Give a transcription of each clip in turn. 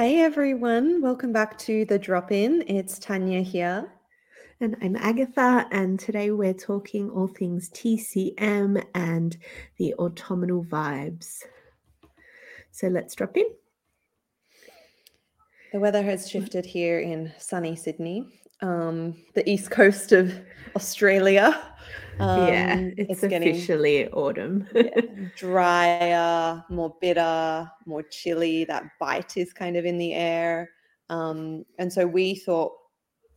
Hi, everyone. Welcome back to the drop in. It's Tanya here. And I'm Agatha, and today we're talking all things TCM and the autumnal vibes. So let's drop in. The weather has shifted here in sunny Sydney, um, the east coast of Australia. Um, yeah, it's, it's officially getting, autumn. yeah, drier, more bitter, more chilly. That bite is kind of in the air. Um, and so we thought,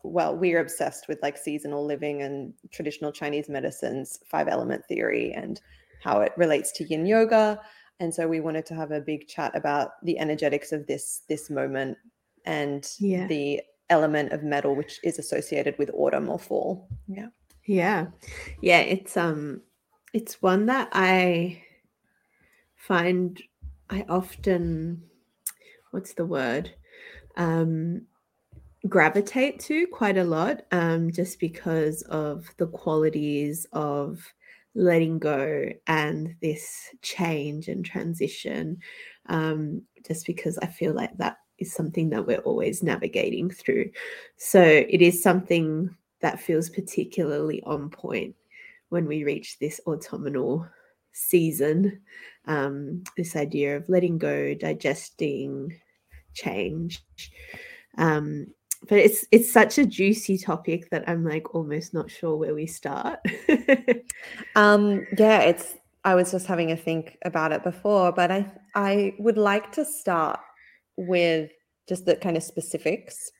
well, we're obsessed with like seasonal living and traditional Chinese medicines, five element theory, and how it relates to yin yoga. And so we wanted to have a big chat about the energetics of this this moment and yeah. the element of metal which is associated with autumn or fall. Yeah. Yeah. Yeah, it's um it's one that I find I often what's the word? Um gravitate to quite a lot um just because of the qualities of letting go and this change and transition um just because I feel like that is something that we're always navigating through. So it is something that feels particularly on point when we reach this autumnal season. Um, this idea of letting go, digesting change. Um, but it's it's such a juicy topic that I'm like almost not sure where we start. um, yeah, it's. I was just having a think about it before, but I I would like to start with just the kind of specifics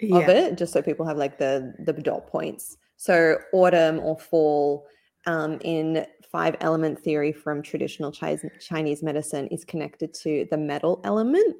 yeah. of it, just so people have like the the dot points. So autumn or fall um, in five element theory from traditional Chinese medicine is connected to the metal element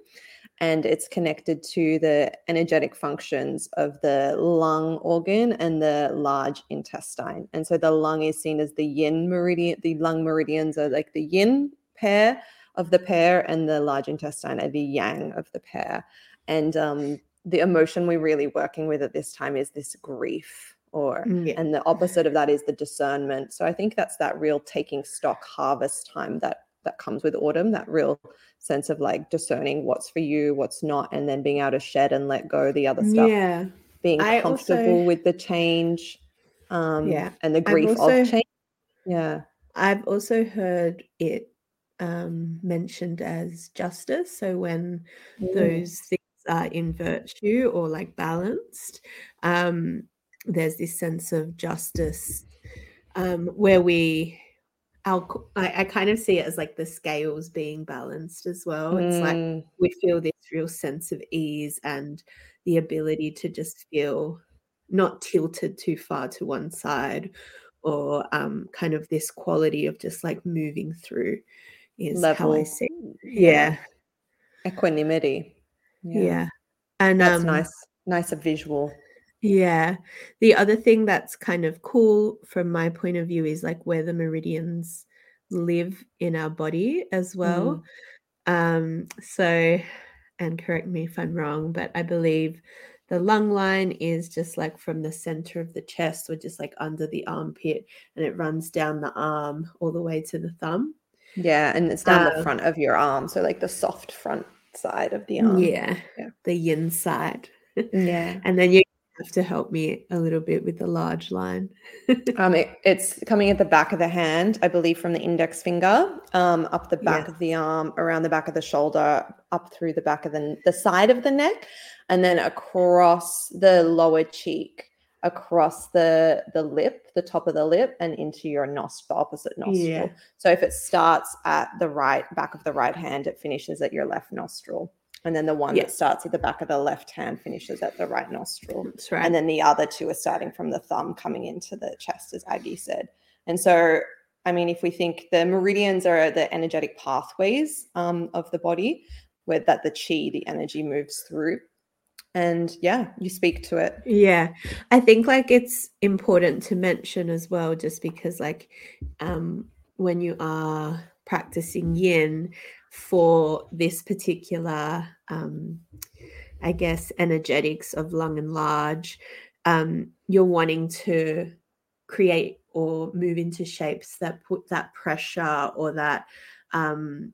and it's connected to the energetic functions of the lung organ and the large intestine. And so the lung is seen as the yin meridian, the lung meridians are like the yin pair of the pair, and the large intestine are the yang of the pair. And um, the emotion we're really working with at this time is this grief or mm, yeah. and the opposite of that is the discernment. So i think that's that real taking stock harvest time that that comes with autumn that real sense of like discerning what's for you what's not and then being able to shed and let go the other stuff. Yeah. Being I comfortable also, with the change um yeah. and the grief also, of change. Yeah. I've also heard it um mentioned as justice. So when mm. those are in virtue or like balanced. Um, there's this sense of justice um, where we, our, I, I, kind of see it as like the scales being balanced as well. Mm. It's like mm. we feel this real sense of ease and the ability to just feel not tilted too far to one side or um, kind of this quality of just like moving through is Level. how I see. Yeah. Equanimity. Yeah. yeah. And that's um, nice. Nice a visual. Yeah. The other thing that's kind of cool from my point of view is like where the meridians live in our body as well. Mm. Um, so, and correct me if I'm wrong, but I believe the lung line is just like from the center of the chest or just like under the armpit and it runs down the arm all the way to the thumb. Yeah. And it's down um, the front of your arm. So, like the soft front side of the arm. Yeah, yeah. the yin side. Yeah. and then you have to help me a little bit with the large line. um, it, it's coming at the back of the hand, I believe, from the index finger, um, up the back yeah. of the arm, around the back of the shoulder, up through the back of the the side of the neck, and then across the lower cheek across the the lip, the top of the lip, and into your nostril, opposite nostril. Yeah. So if it starts at the right back of the right hand, it finishes at your left nostril. And then the one yeah. that starts at the back of the left hand finishes at the right nostril. That's right. And then the other two are starting from the thumb coming into the chest, as Aggie said. And so, I mean, if we think the meridians are the energetic pathways um, of the body, where that the chi, the energy moves through and yeah you speak to it. Yeah. I think like it's important to mention as well just because like um when you are practicing yin for this particular um i guess energetics of lung and large um you're wanting to create or move into shapes that put that pressure or that um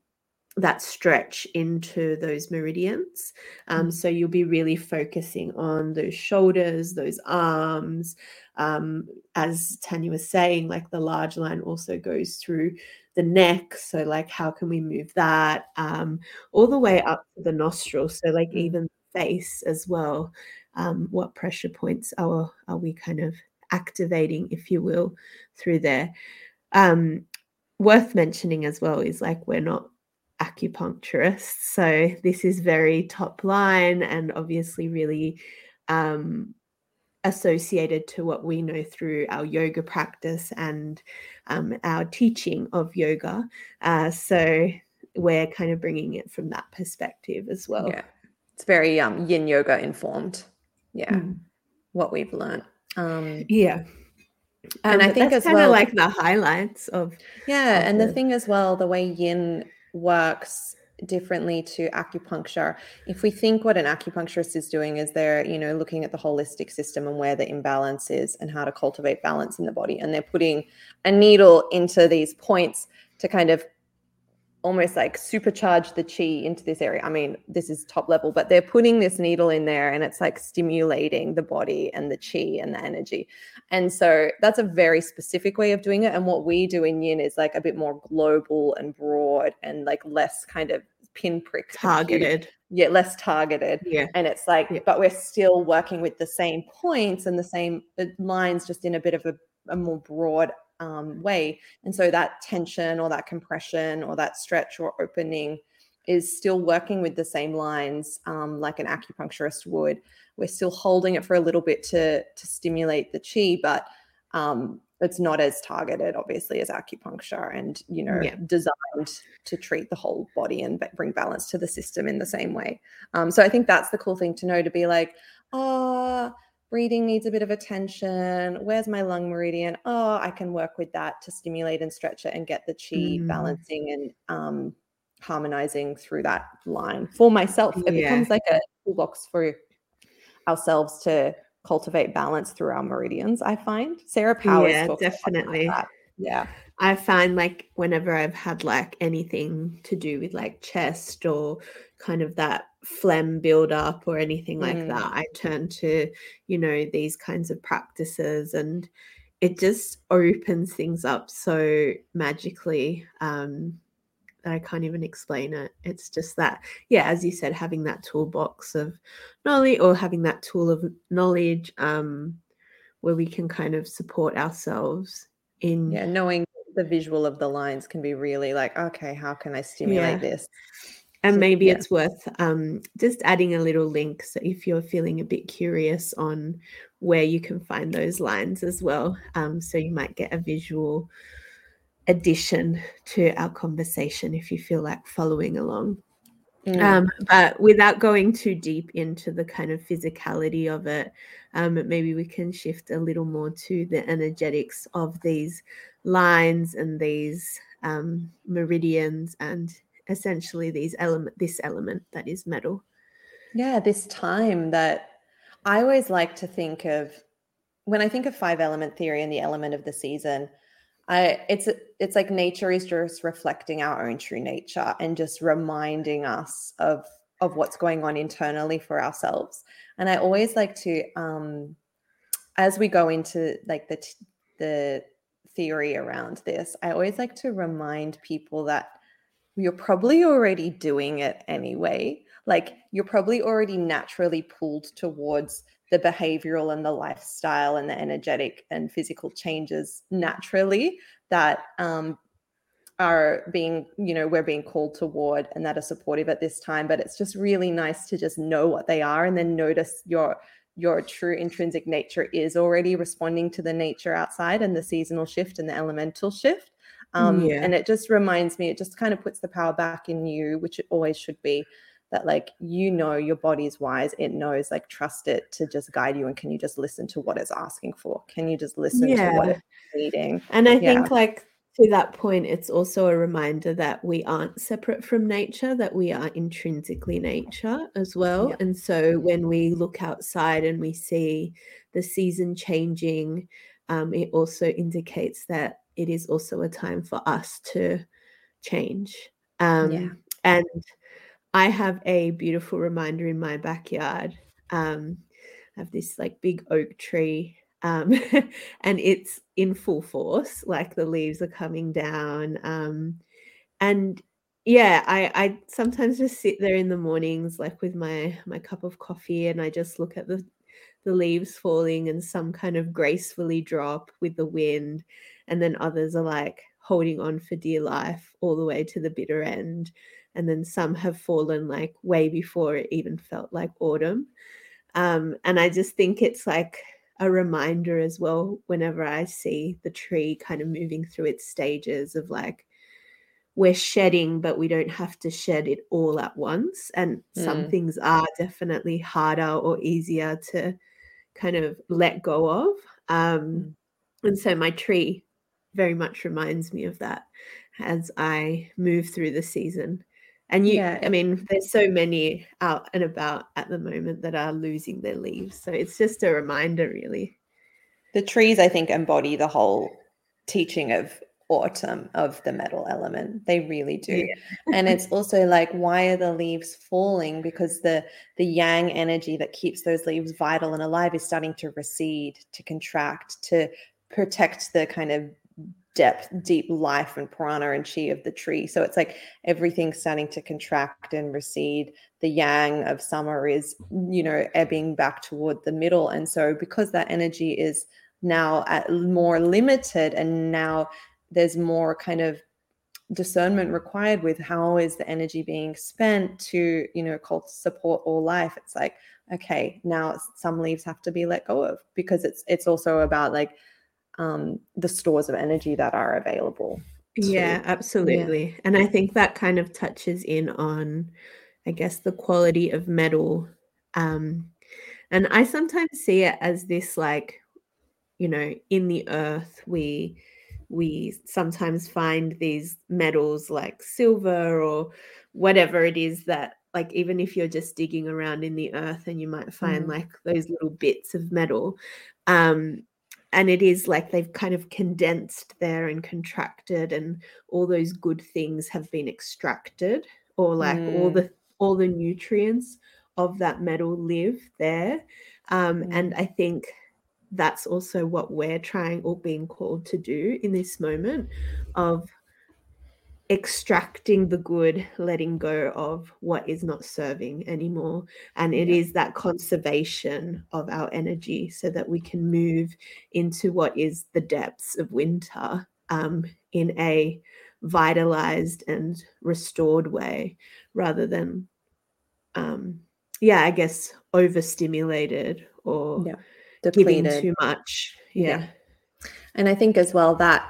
that stretch into those meridians. Um, mm. So you'll be really focusing on those shoulders, those arms. Um, as Tanya was saying, like the large line also goes through the neck. So, like, how can we move that um, all the way up to the nostrils? So, like, mm. even face as well. Um, what pressure points are are we kind of activating, if you will, through there? Um, worth mentioning as well is like we're not acupuncturists. So this is very top line and obviously really um, associated to what we know through our yoga practice and um, our teaching of yoga. Uh, so we're kind of bringing it from that perspective as well. Yeah, it's very um, yin yoga informed. Yeah, mm. what we've learned. Um, yeah. and um, I think as well, like the highlights of yeah, of and the, the thing as well, the way yin works differently to acupuncture. If we think what an acupuncturist is doing is they're, you know, looking at the holistic system and where the imbalance is and how to cultivate balance in the body and they're putting a needle into these points to kind of almost like supercharge the chi into this area. I mean, this is top level, but they're putting this needle in there and it's like stimulating the body and the chi and the energy. And so that's a very specific way of doing it. And what we do in yin is like a bit more global and broad and like less kind of pinprick targeted. Yeah, less targeted. Yeah. And it's like, yeah. but we're still working with the same points and the same lines, just in a bit of a, a more broad um, way. And so that tension or that compression or that stretch or opening is still working with the same lines um, like an acupuncturist would. We're still holding it for a little bit to to stimulate the chi, but um, it's not as targeted, obviously, as acupuncture, and you know, yeah. designed to treat the whole body and bring balance to the system in the same way. Um, so I think that's the cool thing to know to be like, oh, breathing needs a bit of attention. Where's my lung meridian? Oh, I can work with that to stimulate and stretch it and get the chi mm. balancing and um, harmonizing through that line for myself. It yeah. becomes like a toolbox for ourselves to cultivate balance through our meridians. I find Sarah Powers. Yeah, definitely. Yeah. I find like whenever I've had like anything to do with like chest or kind of that phlegm buildup or anything like mm. that, I turn to, you know, these kinds of practices and it just opens things up so magically um, that I can't even explain it. It's just that, yeah, as you said, having that toolbox of knowledge or having that tool of knowledge um, where we can kind of support ourselves in. Yeah, knowing the visual of the lines can be really like, okay, how can I stimulate yeah. this? And maybe yeah. it's worth um, just adding a little link. So if you're feeling a bit curious on where you can find those lines as well, um, so you might get a visual addition to our conversation if you feel like following along. Mm. Um, but without going too deep into the kind of physicality of it, um, maybe we can shift a little more to the energetics of these lines and these um, meridians and essentially these element this element that is metal. Yeah, this time that I always like to think of when I think of five element theory and the element of the season, I it's it's like nature is just reflecting our own true nature and just reminding us of of what's going on internally for ourselves. And I always like to um as we go into like the the theory around this, I always like to remind people that you're probably already doing it anyway. Like you're probably already naturally pulled towards the behavioral and the lifestyle and the energetic and physical changes naturally that um, are being, you know, we're being called toward and that are supportive at this time. But it's just really nice to just know what they are and then notice your your true intrinsic nature is already responding to the nature outside and the seasonal shift and the elemental shift. Um, yeah. And it just reminds me, it just kind of puts the power back in you, which it always should be that like you know your body's wise it knows like trust it to just guide you and can you just listen to what it's asking for can you just listen yeah. to what it's needing and i yeah. think like to that point it's also a reminder that we aren't separate from nature that we are intrinsically nature as well yeah. and so when we look outside and we see the season changing um, it also indicates that it is also a time for us to change um, yeah And I have a beautiful reminder in my backyard. Um, I have this like big oak tree, um, and it's in full force. Like the leaves are coming down, um, and yeah, I I sometimes just sit there in the mornings, like with my my cup of coffee, and I just look at the the leaves falling, and some kind of gracefully drop with the wind, and then others are like holding on for dear life all the way to the bitter end and then some have fallen like way before it even felt like autumn. Um, and I just think it's like a reminder as well whenever I see the tree kind of moving through its stages of like, we're shedding, but we don't have to shed it all at once. And mm. some things are definitely harder or easier to kind of let go of. Um, mm. and so my tree very much reminds me of that as I move through the season. And you, yeah. I mean, there's so many out and about at the moment that are losing their leaves. So it's just a reminder, really. The trees, I think, embody the whole teaching of autumn of the metal element they really do yeah. and it's also like why are the leaves falling because the the yang energy that keeps those leaves vital and alive is starting to recede to contract to protect the kind of depth, deep life and prana and chi of the tree. So it's like everything's starting to contract and recede. The yang of summer is, you know, ebbing back toward the middle. And so because that energy is now at more limited and now there's more kind of discernment required with how is the energy being spent to you know support all life it's like okay now some leaves have to be let go of because it's it's also about like um, the stores of energy that are available. To, yeah, absolutely. Yeah. And I think that kind of touches in on, I guess, the quality of metal. Um, and I sometimes see it as this, like, you know, in the earth, we we sometimes find these metals like silver or whatever it is that like even if you're just digging around in the earth and you might find mm. like those little bits of metal um and it is like they've kind of condensed there and contracted and all those good things have been extracted or like mm. all the all the nutrients of that metal live there um, mm. and i think that's also what we're trying or being called to do in this moment of extracting the good, letting go of what is not serving anymore. And it yeah. is that conservation of our energy so that we can move into what is the depths of winter um, in a vitalized and restored way rather than, um, yeah, I guess overstimulated or yeah. Giving too much. yeah. yeah. And I think as well that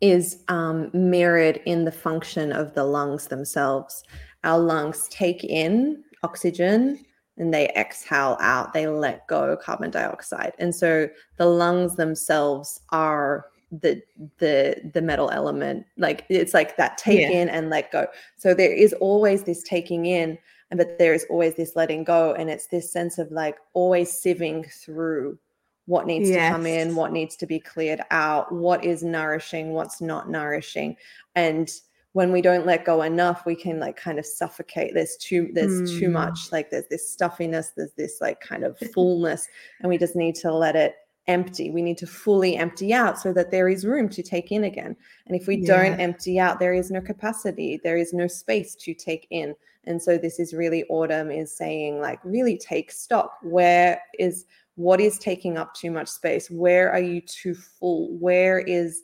is um, mirrored in the function of the lungs themselves. Our lungs take in oxygen and they exhale out, they let go carbon dioxide. And so the lungs themselves are the the the metal element like it's like that take yeah. in and let go so there is always this taking in but there is always this letting go and it's this sense of like always sieving through what needs yes. to come in, what needs to be cleared out, what is nourishing, what's not nourishing. And when we don't let go enough, we can like kind of suffocate. There's too there's mm. too much. Like there's this stuffiness, there's this like kind of fullness, and we just need to let it empty. We need to fully empty out so that there is room to take in again. And if we yeah. don't empty out, there is no capacity, there is no space to take in. And so this is really autumn is saying like really take stock. Where is what is taking up too much space where are you too full where is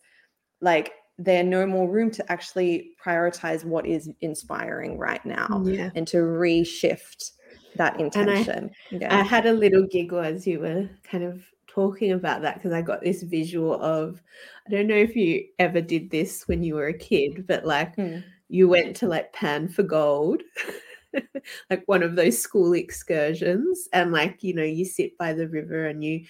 like there no more room to actually prioritize what is inspiring right now yeah. and to reshift that intention I, yeah. I had a little giggle as you were kind of talking about that because I got this visual of I don't know if you ever did this when you were a kid, but like hmm. you went to like pan for gold like one of those school excursions and like you know you sit by the river and you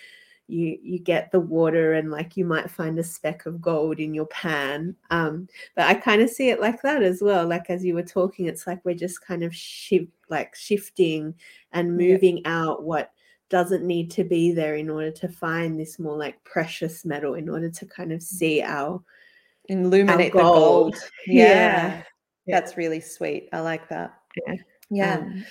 you you get the water and like you might find a speck of gold in your pan um but i kind of see it like that as well like as you were talking it's like we're just kind of shift like shifting and moving yeah. out what doesn't need to be there in order to find this more like precious metal in order to kind of see our illuminate our gold. the gold yeah. yeah yeah. that's really sweet. I like that. Yeah. Yeah. Um,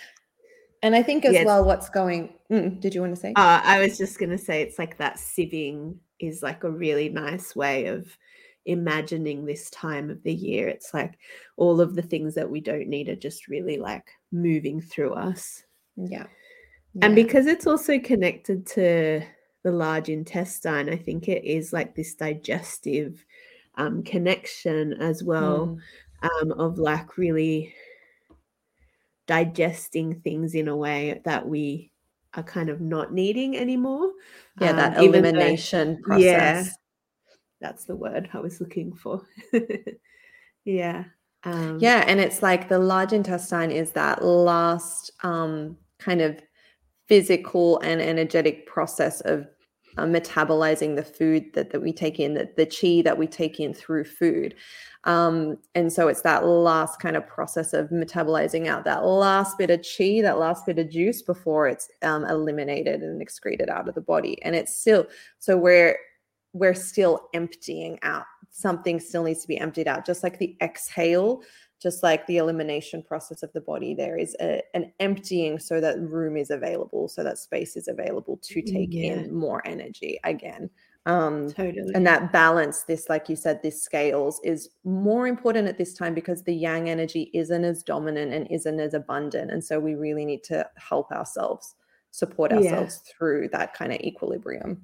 and I think as yes. well, what's going, mm, did you want to say? Uh, I was just going to say it's like that sieving is like a really nice way of imagining this time of the year. It's like all of the things that we don't need are just really like moving through us. Yeah. Yeah. And because it's also connected to the large intestine, I think it is like this digestive um, connection as well mm. um, of like really digesting things in a way that we are kind of not needing anymore. Yeah, that um, elimination though, process. Yeah, that's the word I was looking for. yeah. Um, yeah, and it's like the large intestine is that last um, kind of physical and energetic process of uh, metabolizing the food that, that we take in, the, the chi that we take in through food. Um, and so it's that last kind of process of metabolizing out that last bit of chi, that last bit of juice before it's um, eliminated and excreted out of the body. And it's still, so we're, we're still emptying out. Something still needs to be emptied out, just like the exhale just like the elimination process of the body there is a, an emptying so that room is available so that space is available to mm, take yeah. in more energy again um totally and that balance this like you said this scales is more important at this time because the yang energy isn't as dominant and isn't as abundant and so we really need to help ourselves support ourselves yeah. through that kind of equilibrium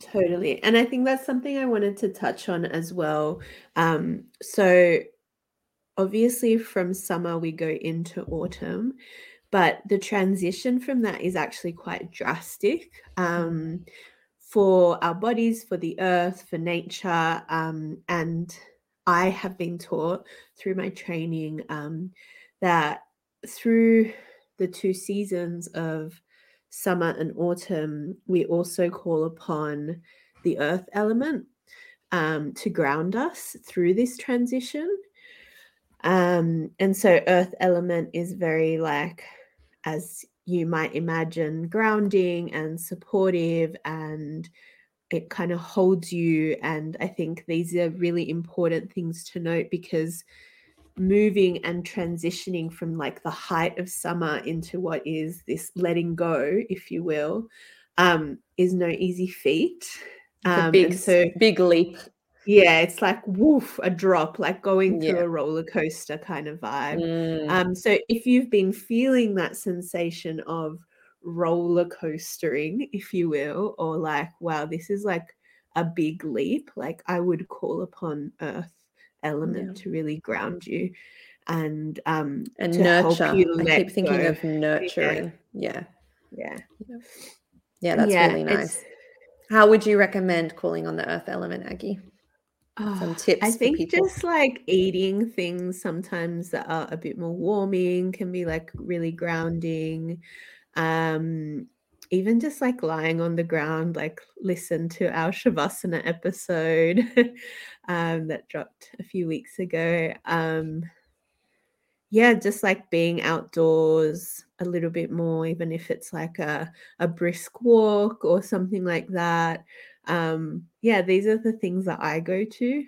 totally and i think that's something i wanted to touch on as well um so obviously from summer we go into autumn but the transition from that is actually quite drastic um, for our bodies for the earth for nature um, and i have been taught through my training um, that through the two seasons of summer and autumn we also call upon the earth element um, to ground us through this transition um, and so earth element is very like, as you might imagine, grounding and supportive and it kind of holds you. And I think these are really important things to note because moving and transitioning from like the height of summer into what is this letting go, if you will, um, is no easy feat. Um, big, so big leap yeah, it's like woof, a drop, like going through yeah. a roller coaster kind of vibe. Mm. Um, so if you've been feeling that sensation of roller coastering, if you will, or like, wow, this is like a big leap, like I would call upon earth element yeah. to really ground you and um and nurture. I keep thinking go. of nurturing. Yeah. Yeah. Yeah, yeah that's yeah, really nice. How would you recommend calling on the earth element, Aggie? Some tips I think just like eating things sometimes that are a bit more warming can be like really grounding. Um, even just like lying on the ground, like listen to our Shavasana episode um, that dropped a few weeks ago. Um, yeah, just like being outdoors a little bit more, even if it's like a, a brisk walk or something like that um, yeah, these are the things that I go to.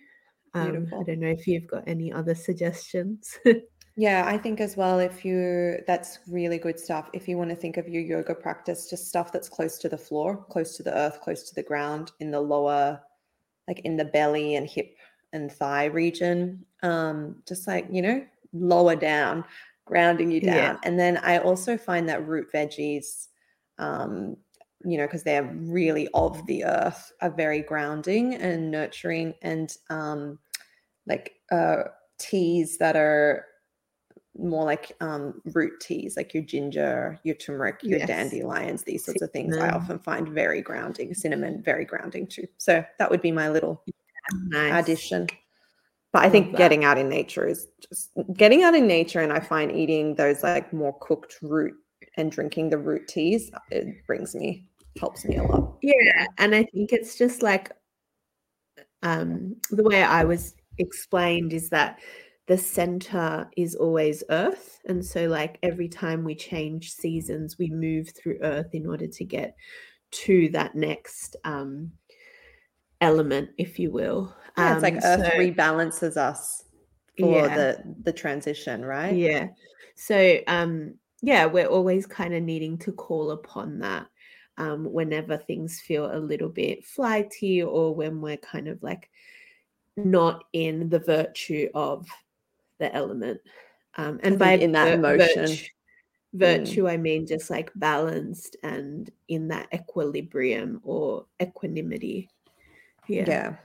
Um, I don't know if you've got any other suggestions. yeah, I think as well, if you, that's really good stuff. If you want to think of your yoga practice, just stuff that's close to the floor, close to the earth, close to the ground, in the lower, like in the belly and hip and thigh region, um, just like, you know, lower down, grounding you down. Yeah. And then I also find that root veggies, um, you know, because they're really of the earth, are very grounding and nurturing, and um, like uh, teas that are more like um, root teas, like your ginger, your turmeric, your yes. dandelions, these sorts of things. I often find very grounding. Cinnamon, very grounding too. So that would be my little nice. addition. But I Love think that. getting out in nature is just getting out in nature, and I find eating those like more cooked root and drinking the root teas it brings me helps me a lot. Yeah, and I think it's just like um, the way I was explained is that the center is always earth and so like every time we change seasons we move through earth in order to get to that next um element if you will yeah, it's like um, earth so, rebalances us for yeah. the the transition, right? Yeah. So um yeah, we're always kind of needing to call upon that um, whenever things feel a little bit flighty or when we're kind of like not in the virtue of the element. Um, and by in that emotion, virtue, virtue mm. I mean just like balanced and in that equilibrium or equanimity. Yeah. Yeah.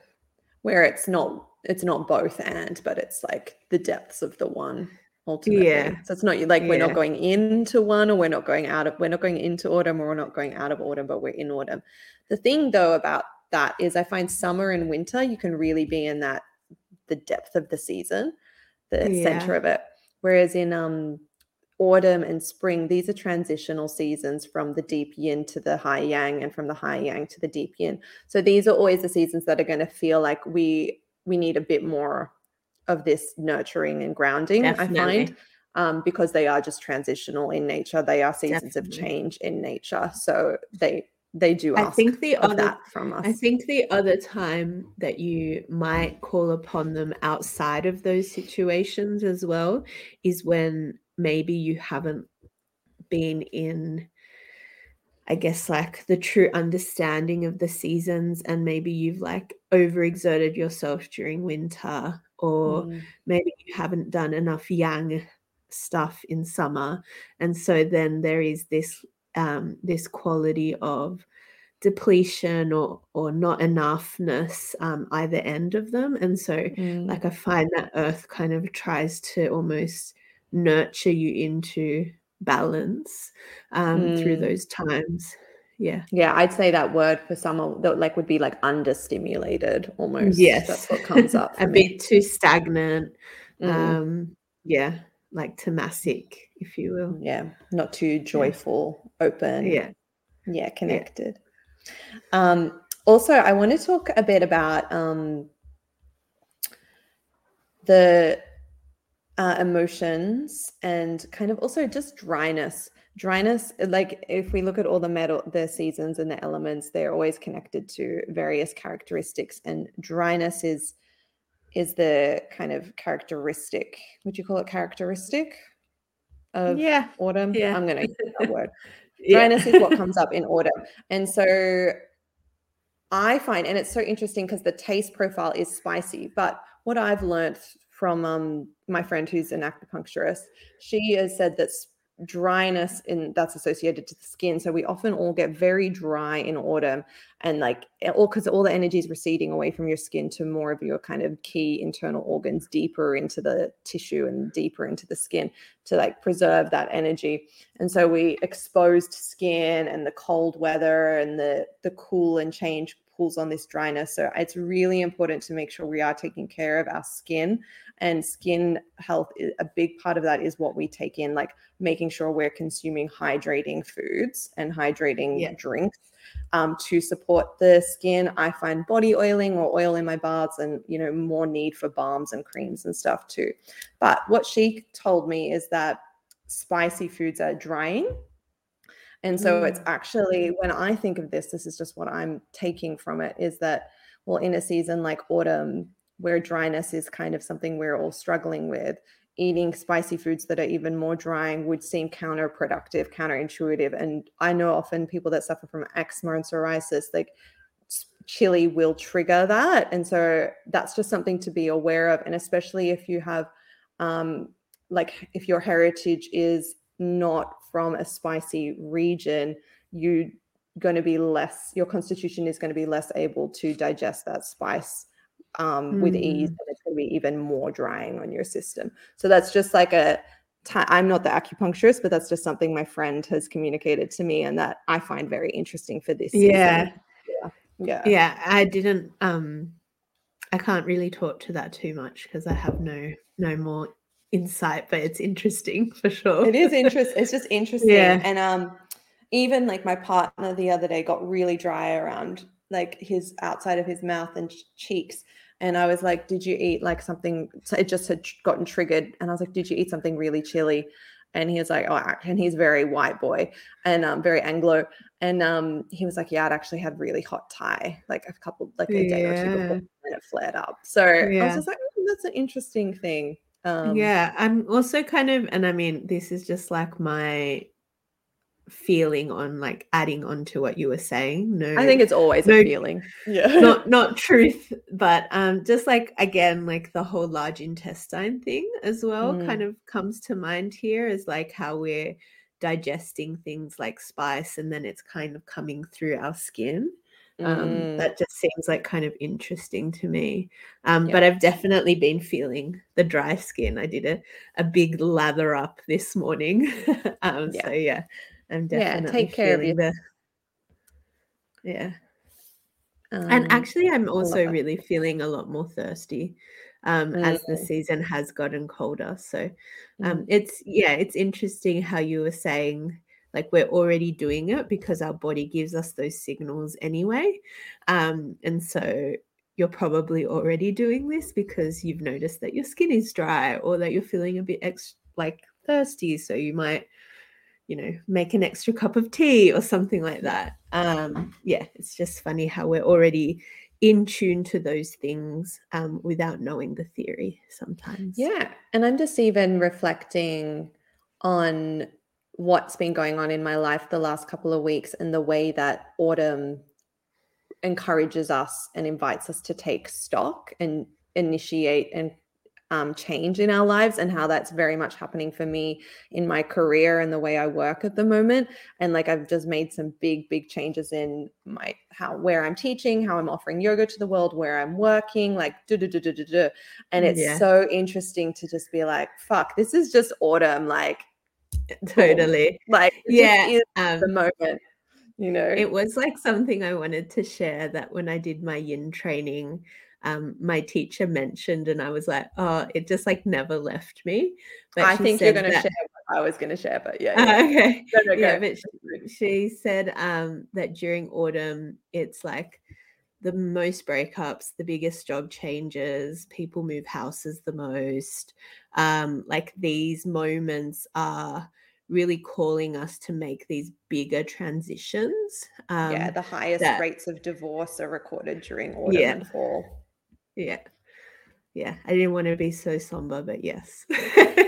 Where it's not it's not both and, but it's like the depths of the one ultimately. Yeah. So it's not like we're not going into one or we're not going out of we're not going into autumn or we're not going out of autumn, but we're in autumn. The thing though about that is I find summer and winter you can really be in that the depth of the season, the yeah. center of it. Whereas in um autumn and spring, these are transitional seasons from the deep yin to the high yang and from the high yang to the deep yin. So these are always the seasons that are going to feel like we we need a bit more of this nurturing and grounding, Definitely. I find. Um, because they are just transitional in nature. They are seasons Definitely. of change in nature. So they they do I think the other, that from us. I think the other time that you might call upon them outside of those situations as well is when maybe you haven't been in I guess like the true understanding of the seasons and maybe you've like overexerted yourself during winter or mm. maybe you haven't done enough yang stuff in summer and so then there is this um, this quality of depletion or or not enoughness um, either end of them and so mm. like i find that earth kind of tries to almost nurture you into balance um, mm. through those times yeah yeah i'd say that word for summer that like would be like understimulated almost yes that's what comes up a me. bit too stagnant mm. um yeah like tamasic if you will yeah not too joyful yeah. open yeah yeah connected yeah. um also i want to talk a bit about um the uh, emotions and kind of also just dryness dryness like if we look at all the metal the seasons and the elements they're always connected to various characteristics and dryness is is the kind of characteristic would you call it characteristic of yeah autumn yeah i'm going to use that word dryness yeah. is what comes up in autumn and so i find and it's so interesting because the taste profile is spicy but what i've learned from um, my friend who's an acupuncturist. She has said that dryness in that's associated to the skin. So we often all get very dry in autumn and like all because all the energy is receding away from your skin to more of your kind of key internal organs deeper into the tissue and deeper into the skin to like preserve that energy. And so we exposed skin and the cold weather and the the cool and change pulls on this dryness. So it's really important to make sure we are taking care of our skin and skin health. A big part of that is what we take in, like making sure we're consuming hydrating foods and hydrating yeah. drinks um, to support the skin. I find body oiling or oil in my baths and, you know, more need for balms and creams and stuff too. But what she told me is that spicy foods are drying and so mm. it's actually, when I think of this, this is just what I'm taking from it is that, well, in a season like autumn, where dryness is kind of something we're all struggling with, eating spicy foods that are even more drying would seem counterproductive, counterintuitive. And I know often people that suffer from eczema and psoriasis, like chili will trigger that. And so that's just something to be aware of. And especially if you have, um, like, if your heritage is not from a spicy region, you going to be less your constitution is going to be less able to digest that spice um, mm. with ease and it's going to be even more drying on your system so that's just like a i'm not the acupuncturist but that's just something my friend has communicated to me and that i find very interesting for this yeah yeah yeah yeah i didn't um i can't really talk to that too much because i have no no more insight, but it's interesting for sure. It is interesting. It's just interesting. Yeah. And um, even like my partner the other day got really dry around like his outside of his mouth and cheeks. And I was like, Did you eat like something? So it just had gotten triggered. And I was like, Did you eat something really chili? And he was like, Oh, and he's very white boy and um, very Anglo. And um, he was like, Yeah, I'd actually had really hot Thai, like a couple, like a day yeah. or two before, and it flared up. So yeah. I was just like, oh, That's an interesting thing Um, yeah, I'm also kind of, and I mean, this is just like my feeling on like adding on to what you were saying. No, I think it's always no, a feeling. Yeah. not not truth, but um, just like again, like the whole large intestine thing as well, Mm. kind of comes to mind here is like how we're digesting things like spice, and then it's kind of coming through our skin. Um, Mm. that just seems like kind of interesting to me. Um, Yeah. but I've definitely been feeling the dry skin. I did a, a big lather up this morning. um, Yeah. So yeah, I'm Yeah, definitely take care of feeling the yeah. Um, And actually, I'm also really feeling a lot more thirsty um, as the season has gotten colder. So um, Mm. it's yeah, it's interesting how you were saying like we're already doing it because our body gives us those signals anyway, um, and so you're probably already doing this because you've noticed that your skin is dry or that you're feeling a bit ex- like thirsty. So you might you know, make an extra cup of tea or something like that. Um, yeah, it's just funny how we're already in tune to those things um, without knowing the theory sometimes. Yeah. And I'm just even reflecting on what's been going on in my life the last couple of weeks and the way that autumn encourages us and invites us to take stock and initiate and um, change in our lives and how that's very much happening for me in my career and the way I work at the moment. And like I've just made some big, big changes in my how where I'm teaching, how I'm offering yoga to the world, where I'm working, like do do do do do do. And it's Yeah. so interesting to just be like, fuck, this is just autumn. Like, Totally. like Yeah. Um, the moment, you know. it was like something I wanted to share that when I did my yin training, um, my teacher mentioned, and I was like, oh, it just like never left me. But I think you're going to share what I was going to share, but yeah. Uh, yeah. okay. No, no, yeah, but she, she said um, that during autumn, it's like the most breakups, the biggest job changes, people move houses the most. Um, like these moments are really calling us to make these bigger transitions. Um, yeah, the highest that- rates of divorce are recorded during autumn Yeah. and fall. Yeah. Yeah. I didn't want to be so somber, but yes.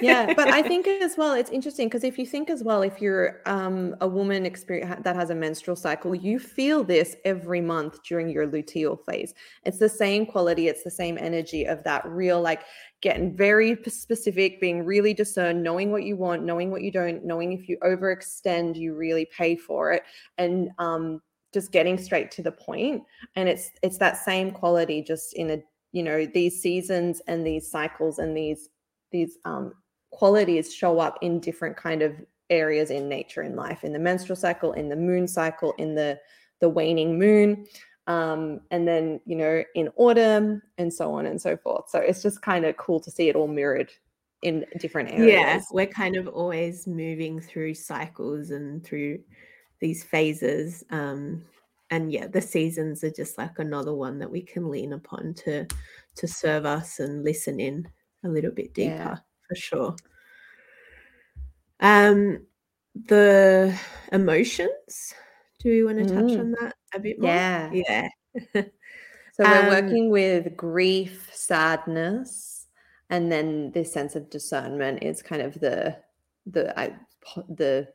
yeah but i think as well it's interesting because if you think as well if you're um, a woman experience that has a menstrual cycle you feel this every month during your luteal phase it's the same quality it's the same energy of that real like getting very specific being really discerned knowing what you want knowing what you don't knowing if you overextend you really pay for it and um just getting straight to the point and it's it's that same quality just in a you know these seasons and these cycles and these these um, qualities show up in different kind of areas in nature in life in the menstrual cycle in the moon cycle in the the waning moon um, and then you know in autumn and so on and so forth. So it's just kind of cool to see it all mirrored in different areas. yeah we're kind of always moving through cycles and through these phases um and yeah the seasons are just like another one that we can lean upon to to serve us and listen in a little bit deeper Yeah. for sure um the emotions do we want to touch Mm. on that a bit more yeah yeah So we're Um, working with grief, sadness, and then this sense of discernment is kind of the the I the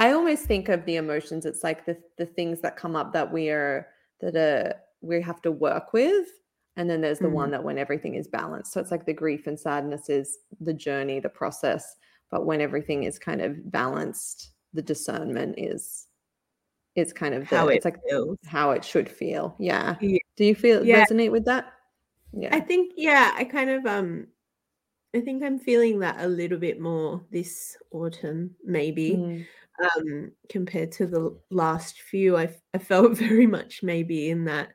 I always think of the emotions. It's like the the things that come up that we are that are we have to work with, and then there's the Mm. one that when everything is balanced. So it's like the grief and sadness is the journey, the process, but when everything is kind of balanced, the discernment is is kind of the, how it it's like feels how it should feel. Yeah. Yeah. Do you feel Yeah. resonate with that? Yeah. I think yeah, I kind of um I think I'm feeling that a little bit more this autumn maybe Mm. Um compared to the last few I felt very much maybe in that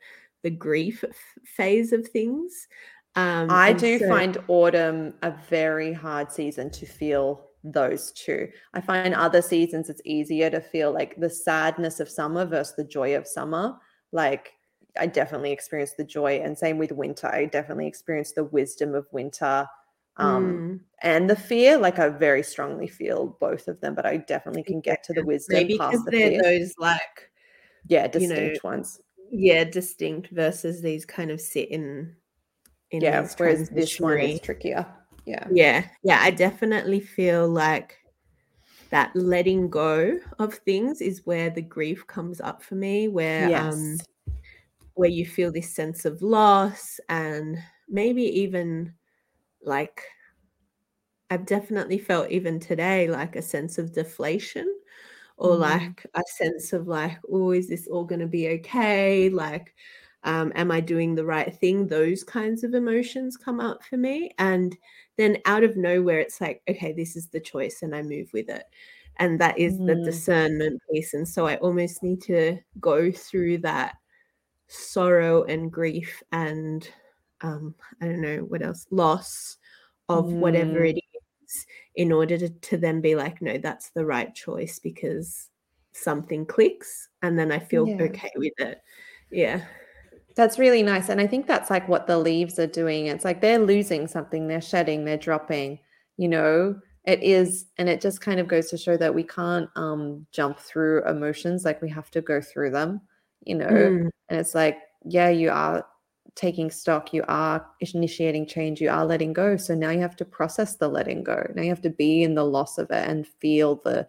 the grief f- phase of things um I do so- find autumn a very hard season to feel those two. I find other seasons it's easier to feel like the sadness of summer versus the joy of summer. Like I definitely experience the joy, and same with winter. I definitely experience the wisdom of winter. Um, Mm, and the fear, like I very strongly feel both of them, but I definitely can get to the wisdom maybe because the they're fear. those like yeah, you know, distinct ones. yeah distinct versus these kind of sit in in Yeah, whereas this one is trickier. Yeah. Yeah. Yeah. I definitely feel like that letting go of things is where the grief comes up for me, where Yes. um where you feel this sense of loss and maybe even like I've definitely felt even today like a sense of deflation or Mm. like a sense of like, oh, is this all going to be okay? Like, um, am I doing the right thing? Those kinds of emotions come up for me. And then out of nowhere, it's like, okay, this is the choice and I move with it. And that is the Mm. discernment piece. And so I almost need to go through that sorrow and grief and um, I don't know what else, loss of whatever Mm. it is in order to, to then be like, no, that's the right choice because something clicks and then I feel Yeah. okay with it. Yeah. That's really nice. And I think that's like what the leaves are doing. It's like they're losing something, they're shedding, they're dropping, you know. It is, and it just kind of goes to show that we can't um jump through emotions, like we have to go through them, you know. Mm, And it's like, yeah, you are taking stock, you are initiating change, you are letting go. So now you have to process the letting go. Now you have to be in the loss of it and feel the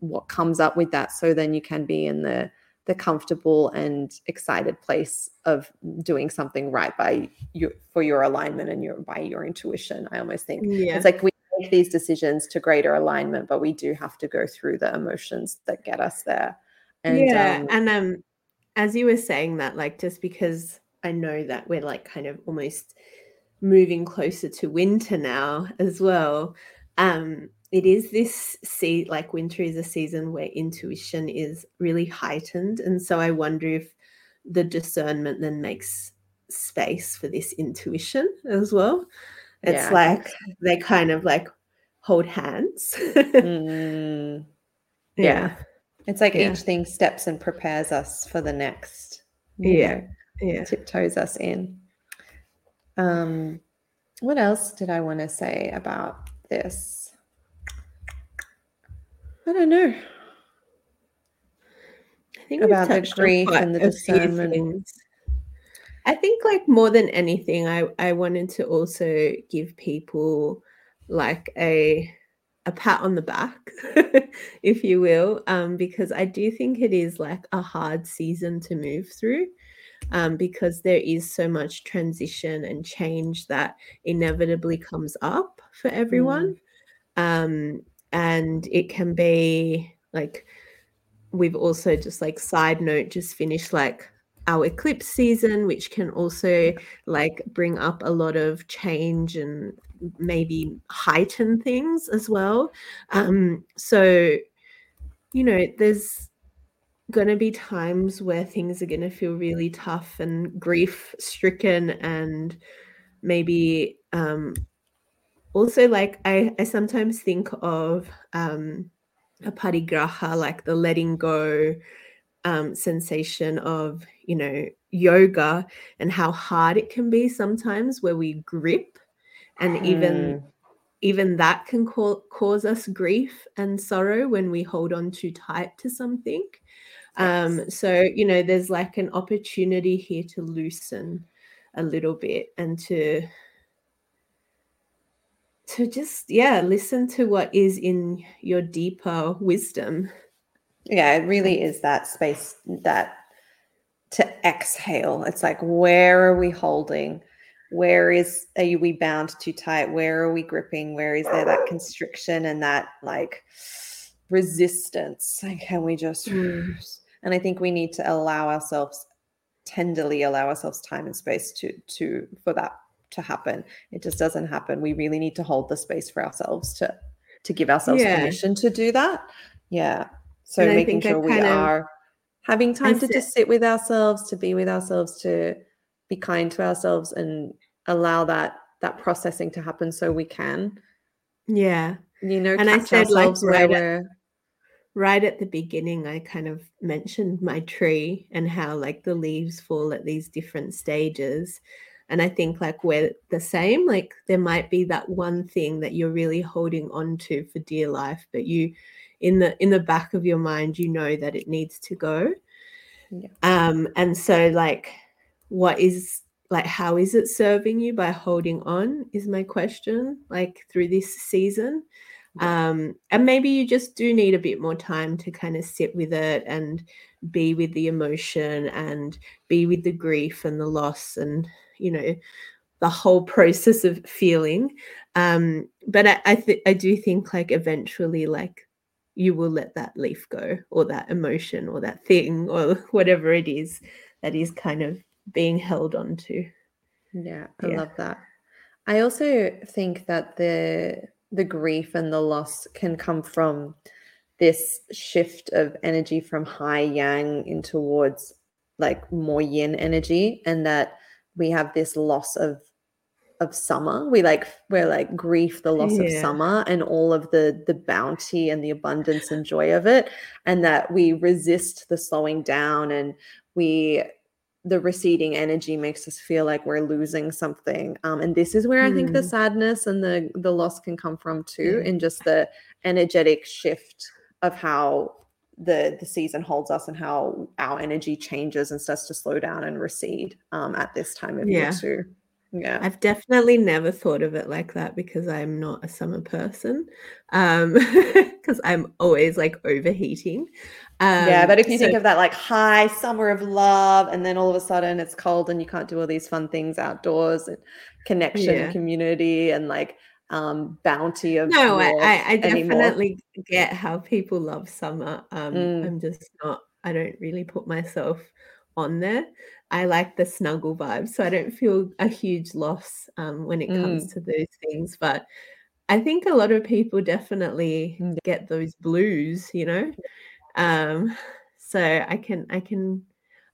what comes up with that. So then you can be in the the comfortable and excited place of doing something right by you for your alignment and your by your intuition. I almost think yeah. it's like we make these decisions to greater alignment, but we do have to go through the emotions that get us there. And yeah. um, and um as you were saying that, like just because I know that we're like kind of almost moving closer to winter now as well. Um, it is this see like winter is a season where intuition is really heightened. And so I wonder if the discernment then makes space for this intuition as well. It's Yeah, like they kind of like hold hands. mm, yeah. it's like Yeah. each thing steps and prepares us for the next. Yeah. know, Yeah. tiptoes us in. Um, what else did I want to say about this? I don't know. I think About the grief and the discernment. I think like more than anything, I, I wanted to also give people like a a pat on the back, if you will, um, because I do think it is like a hard season to move through. Um, because there is so much transition and change that inevitably comes up for everyone. Um, and it can be like we've also just like side note just finished like our eclipse season which can also like bring up a lot of change and maybe heighten things as well um so you know there's going to be times where things are going to feel really tough and grief stricken and maybe um also like I, I sometimes think of um aparigraha like the letting go um sensation of you know yoga and how hard it can be sometimes where we grip and even Mm, even that can ca- cause us grief and sorrow when we hold on too tight to something um yes. so you know there's like an opportunity here to loosen a little bit and to to just yeah listen to what is in your deeper wisdom Yeah, it really is that space that to exhale. It's like, where are we holding? Where is are you- we bound too tight? Where are we gripping? Where is there that constriction and that like resistance? And can we just Mm. And I think we need to allow ourselves tenderly allow ourselves time and space to to for that to happen. It just doesn't happen. We really need to hold the space for ourselves to to give ourselves Yeah. permission to do that. Yeah. So making sure we are having time to just sit with ourselves, to be with ourselves, to be kind to ourselves and allow that that processing to happen so we can, yeah you know, And I said, like, ourselves where right at- we're right at the beginning i kind of mentioned my tree and how like the leaves fall at these different stages and i think like we're the same like there might be that one thing that you're really holding on to for dear life but you in the in the back of your mind you know that it needs to go Yeah. um and so like what is like how is it serving you by holding on is my question like through this season um and maybe you just do need a bit more time to kind of sit with it and be with the emotion and be with the grief and the loss and you know the whole process of feeling. Um but i I, th- I do think like eventually like you will let that leaf go or that emotion or that thing or whatever it is that is kind of being held on to yeah i yeah. love that. I also think that the the grief and the loss can come from this shift of energy from high yang in towards like more yin energy and that we have this loss of of summer we like we're like grief the loss yeah. of summer and all of the the bounty and the abundance and joy of it and that we resist the slowing down and we the receding energy makes us feel like we're losing something um, and this is where mm. i think the mm. sadness and the the loss can come from too yeah. in just the energetic shift of how the the season holds us and how our energy changes and starts to slow down and recede um, at this time of yeah. year too yeah. I've definitely never thought of it like that because I'm not a summer person. Um because I'm always like overheating. Um, yeah, but if you so, think of that like high summer of love and then all of a sudden it's cold and you can't do all these fun things outdoors and connection yeah. and community and like um bounty of no I, I, definitely anymore. get how people love summer um mm. i'm just not i don't really put myself on there I like the snuggle vibe. So I don't feel a huge loss um, when it comes mm. to those things. But I think a lot of people definitely mm. get those blues, you know. Um, so I can I can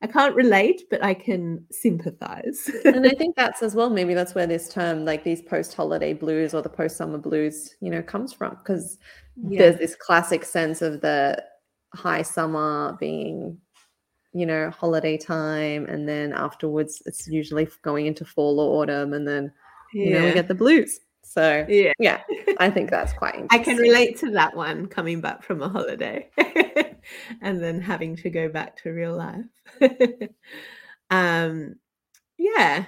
I can't relate, but I can sympathize. and I think that's as well, maybe that's where this term, like these post holiday blues or the post summer blues, you know, comes from. Because yeah. there's this classic sense of the high summer being you know, holiday time, and then afterwards it's usually going into fall or autumn, and then yeah. you know we get the blues. So yeah, yeah, I think that's quite. I can relate to that one coming back from a holiday, and then having to go back to real life. um, yeah,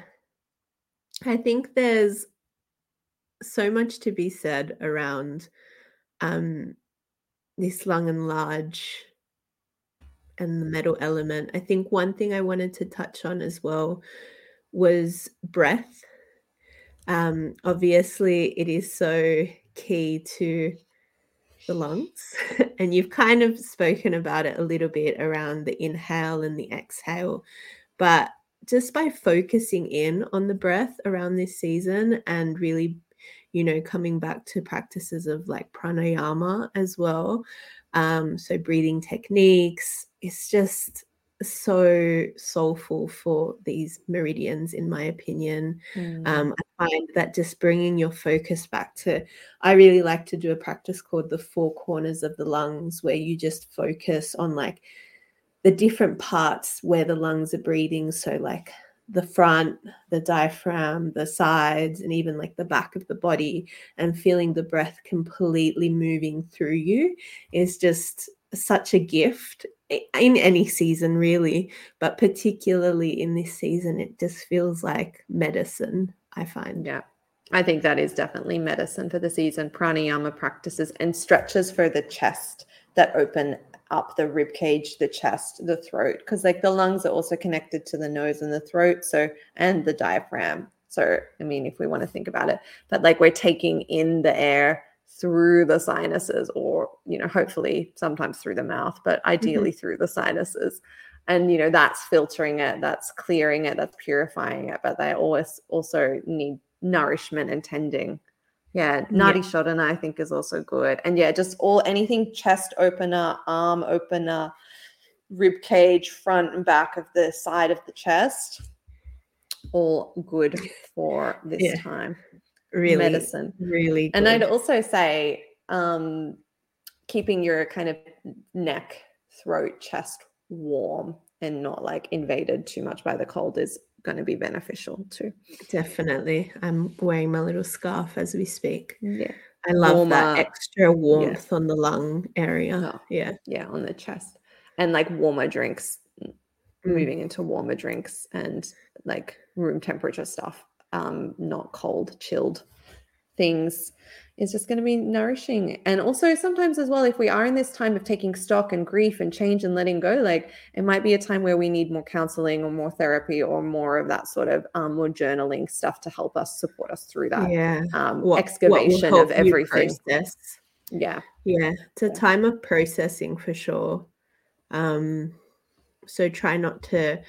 I think there's so much to be said around um, this lung and large and the metal element. I think one thing I wanted to touch on as well was breath. Um, obviously, it is so key to the lungs, and you've kind of spoken about it a little bit around the inhale and the exhale. But just by focusing in on the breath around this season and really, you know, coming back to practices of like pranayama as well. Um, so, breathing techniques, it's just so soulful for these meridians in my opinion. Mm. um, i find that just bringing your focus back to i really like to do a practice called the four corners of the lungs where you just focus on like the different parts where the lungs are breathing. So like the front the diaphragm the sides and even like the back of the body and feeling the breath completely moving through you is just such a gift in any season really but particularly in this season it just feels like medicine i find. Yeah. I think that is definitely medicine for the season. Pranayama practices and stretches for the chest that open up the rib cage the chest the throat because like the lungs are also connected to the nose and the throat so and the diaphragm. So i mean if we want to think about it but like we're taking in the air through the sinuses or you know hopefully sometimes through the mouth but mm-hmm. ideally mm-hmm. through the sinuses and you know that's filtering it that's clearing it that's purifying it but they always also need nourishment and tending yeah nadi yeah. shodhana i think is also good and yeah just all anything chest opener arm opener rib cage front and back of the side of the chest all good for this yeah. time really medicine. really good. and i'd also say um keeping your kind of neck throat chest warm and not like invaded too much by the cold is going to be beneficial too. Definitely. I'm wearing my little scarf as we speak. Yeah. I love Warmer, that extra warmth on the lung area. Oh, yeah. yeah on the chest. And like warmer drinks mm. moving into warmer drinks and like room temperature stuff, um, not cold, chilled things is just going to be nourishing. And also, sometimes as well, if we are in this time of taking stock and grief and change and letting go, like it might be a time where we need more counseling or more therapy or more of that sort of um, more journaling stuff to help us support us through that yeah. um, what, excavation what of everything. Process. Yeah. Yeah. It's a time of processing for sure. Um, so try not to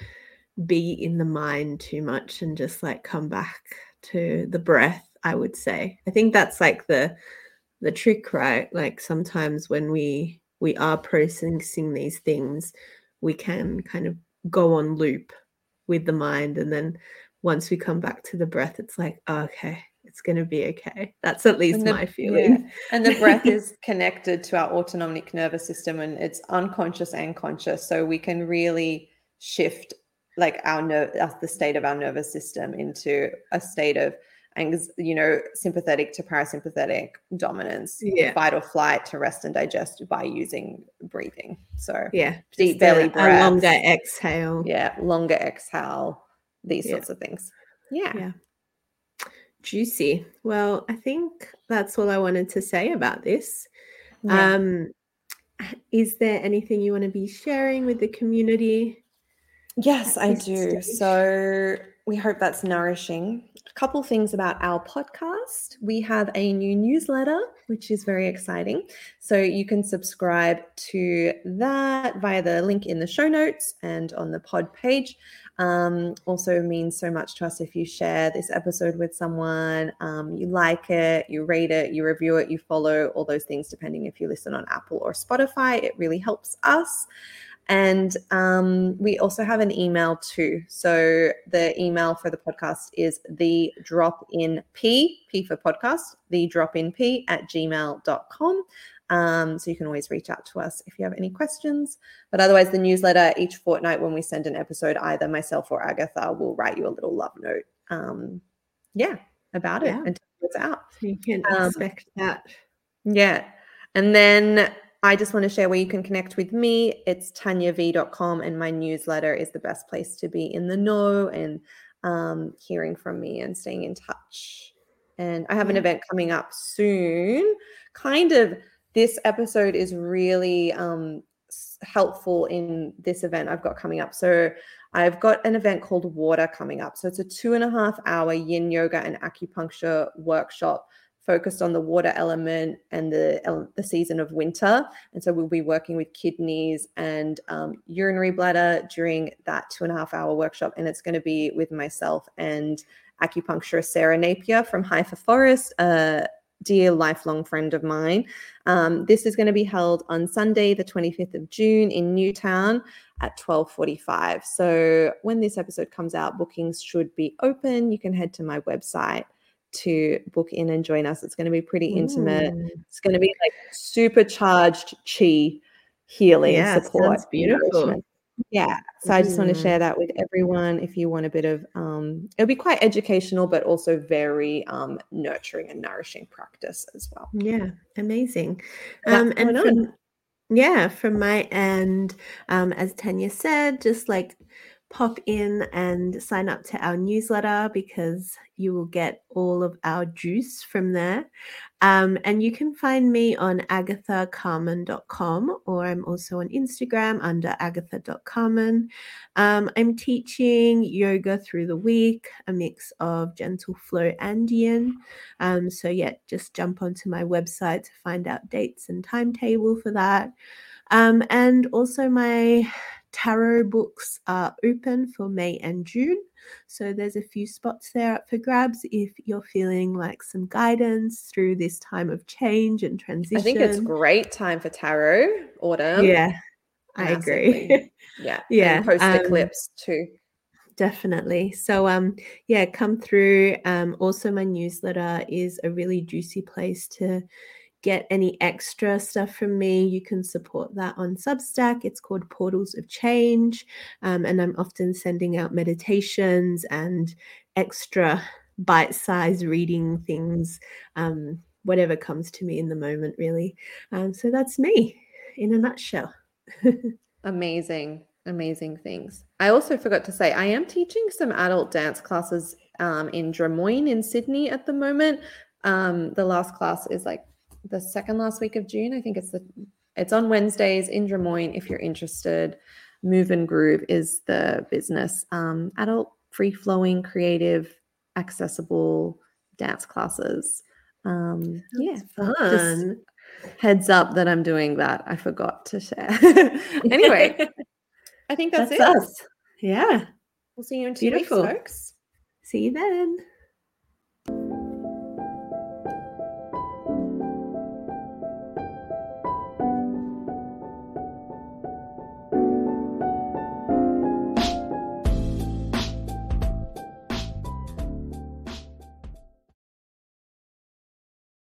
be in the mind too much and just like come back to the breath i would say. I think that's like the the trick right? Like sometimes when we we are processing these things we can kind of go on loop with the mind and then once we come back to the breath it's like oh, okay it's going to be okay. That's at least the, my feeling. yeah. and the breath is connected to our autonomic nervous system and it's unconscious and conscious so we can really shift like our nerve the state of our nervous system into a state of you know sympathetic to parasympathetic dominance yeah. fight or flight to rest and digest by using breathing. So yeah deep belly breath longer exhale. Yeah longer exhale these yeah. sorts of things. Yeah. Yeah. Juicy. Well i think that's all i wanted to say about this. Yeah. um is there anything you want to be sharing with the community Yes, I do. Stage. So we hope that's nourishing. A couple things about our podcast. We have a new newsletter, which is very exciting. So you can subscribe to that via the link in the show notes and on the pod page. Um, also means so much to us if you share this episode with someone, um, you like it, you rate it, you review it, you follow all those things, depending if you listen on Apple or Spotify. It really helps us. And um, we also have an email too. So the email for the podcast is the drop in P, P for podcast, the drop in P at gmail.com. Um, so you can always reach out to us if you have any questions. But otherwise, the newsletter each fortnight when we send an episode, either myself or Agatha will write you a little love note. Um, yeah, about yeah. it until it's out. So you can um, expect that. Yeah. And then I just want to share where you can connect with me. It's tanyav.com, and my newsletter is the best place to be in the know and um, hearing from me and staying in touch. And I have an event coming up soon. Kind of, this episode is really um, helpful in this event I've got coming up. So, I've got an event called Water coming up. So, it's a two and a half hour yin yoga and acupuncture workshop focused on the water element and the the season of winter. And so we'll be working with kidneys and um, urinary bladder during that two and a half hour workshop. And it's going to be with myself and acupuncturist sarah napier from haifa forest a dear lifelong friend of mine. Um, this is going to be held on sunday the 25th of june in newtown at 12.45 so when this episode comes out bookings should be open. You can head to my website to book in and join us. It's going to be pretty intimate. Mm. It's going to be like supercharged chi healing support. yeah, support. beautiful. Yeah. So mm. I just want to mm. share that with everyone. If you want a bit of, um, it'll be quite educational, but also very um, nurturing and nourishing practice as well. Yeah. Amazing. Um, and from, yeah, from my end, um, as Tanya said, just like pop in and sign up to our newsletter because you will get all of our juice from there. Um, and you can find me on agathacarmen.com or I'm also on Instagram under agatha.carmen. Um, I'm teaching yoga through the week, a mix of gentle flow and yin. Um, so, yeah, just jump onto my website to find out dates and timetable for that. Um, and also my tarot books are open for May and June. So there's a few spots there up for grabs if you're feeling like some guidance through this time of change and transition. I think it's great time for tarot, autumn. Yeah, I agree. yeah, yeah. Post eclipse um, too. Definitely. So um yeah, come through. Um also my newsletter is a really juicy place to get any extra stuff from me, you can support that on Substack. It's called Portals of Change. Um, and I'm often sending out meditations and extra bite sized reading things, um, whatever comes to me in the moment, really. Um, so that's me in a nutshell. Amazing. amazing things. I also forgot to say I am teaching some adult dance classes um, in Drummoyne in Sydney at the moment. Um, the last class is like the second last week of June. I think it's the it's on Wednesdays in Drummoyne if you're interested. Move and Groove is the business. Um, adult, free flowing, creative, accessible dance classes. Um, yeah, fun. heads up that I'm doing that. I forgot to share. anyway, I think that's, that's it. us. Yeah. We'll see you in two Beautiful. weeks, folks. See you then.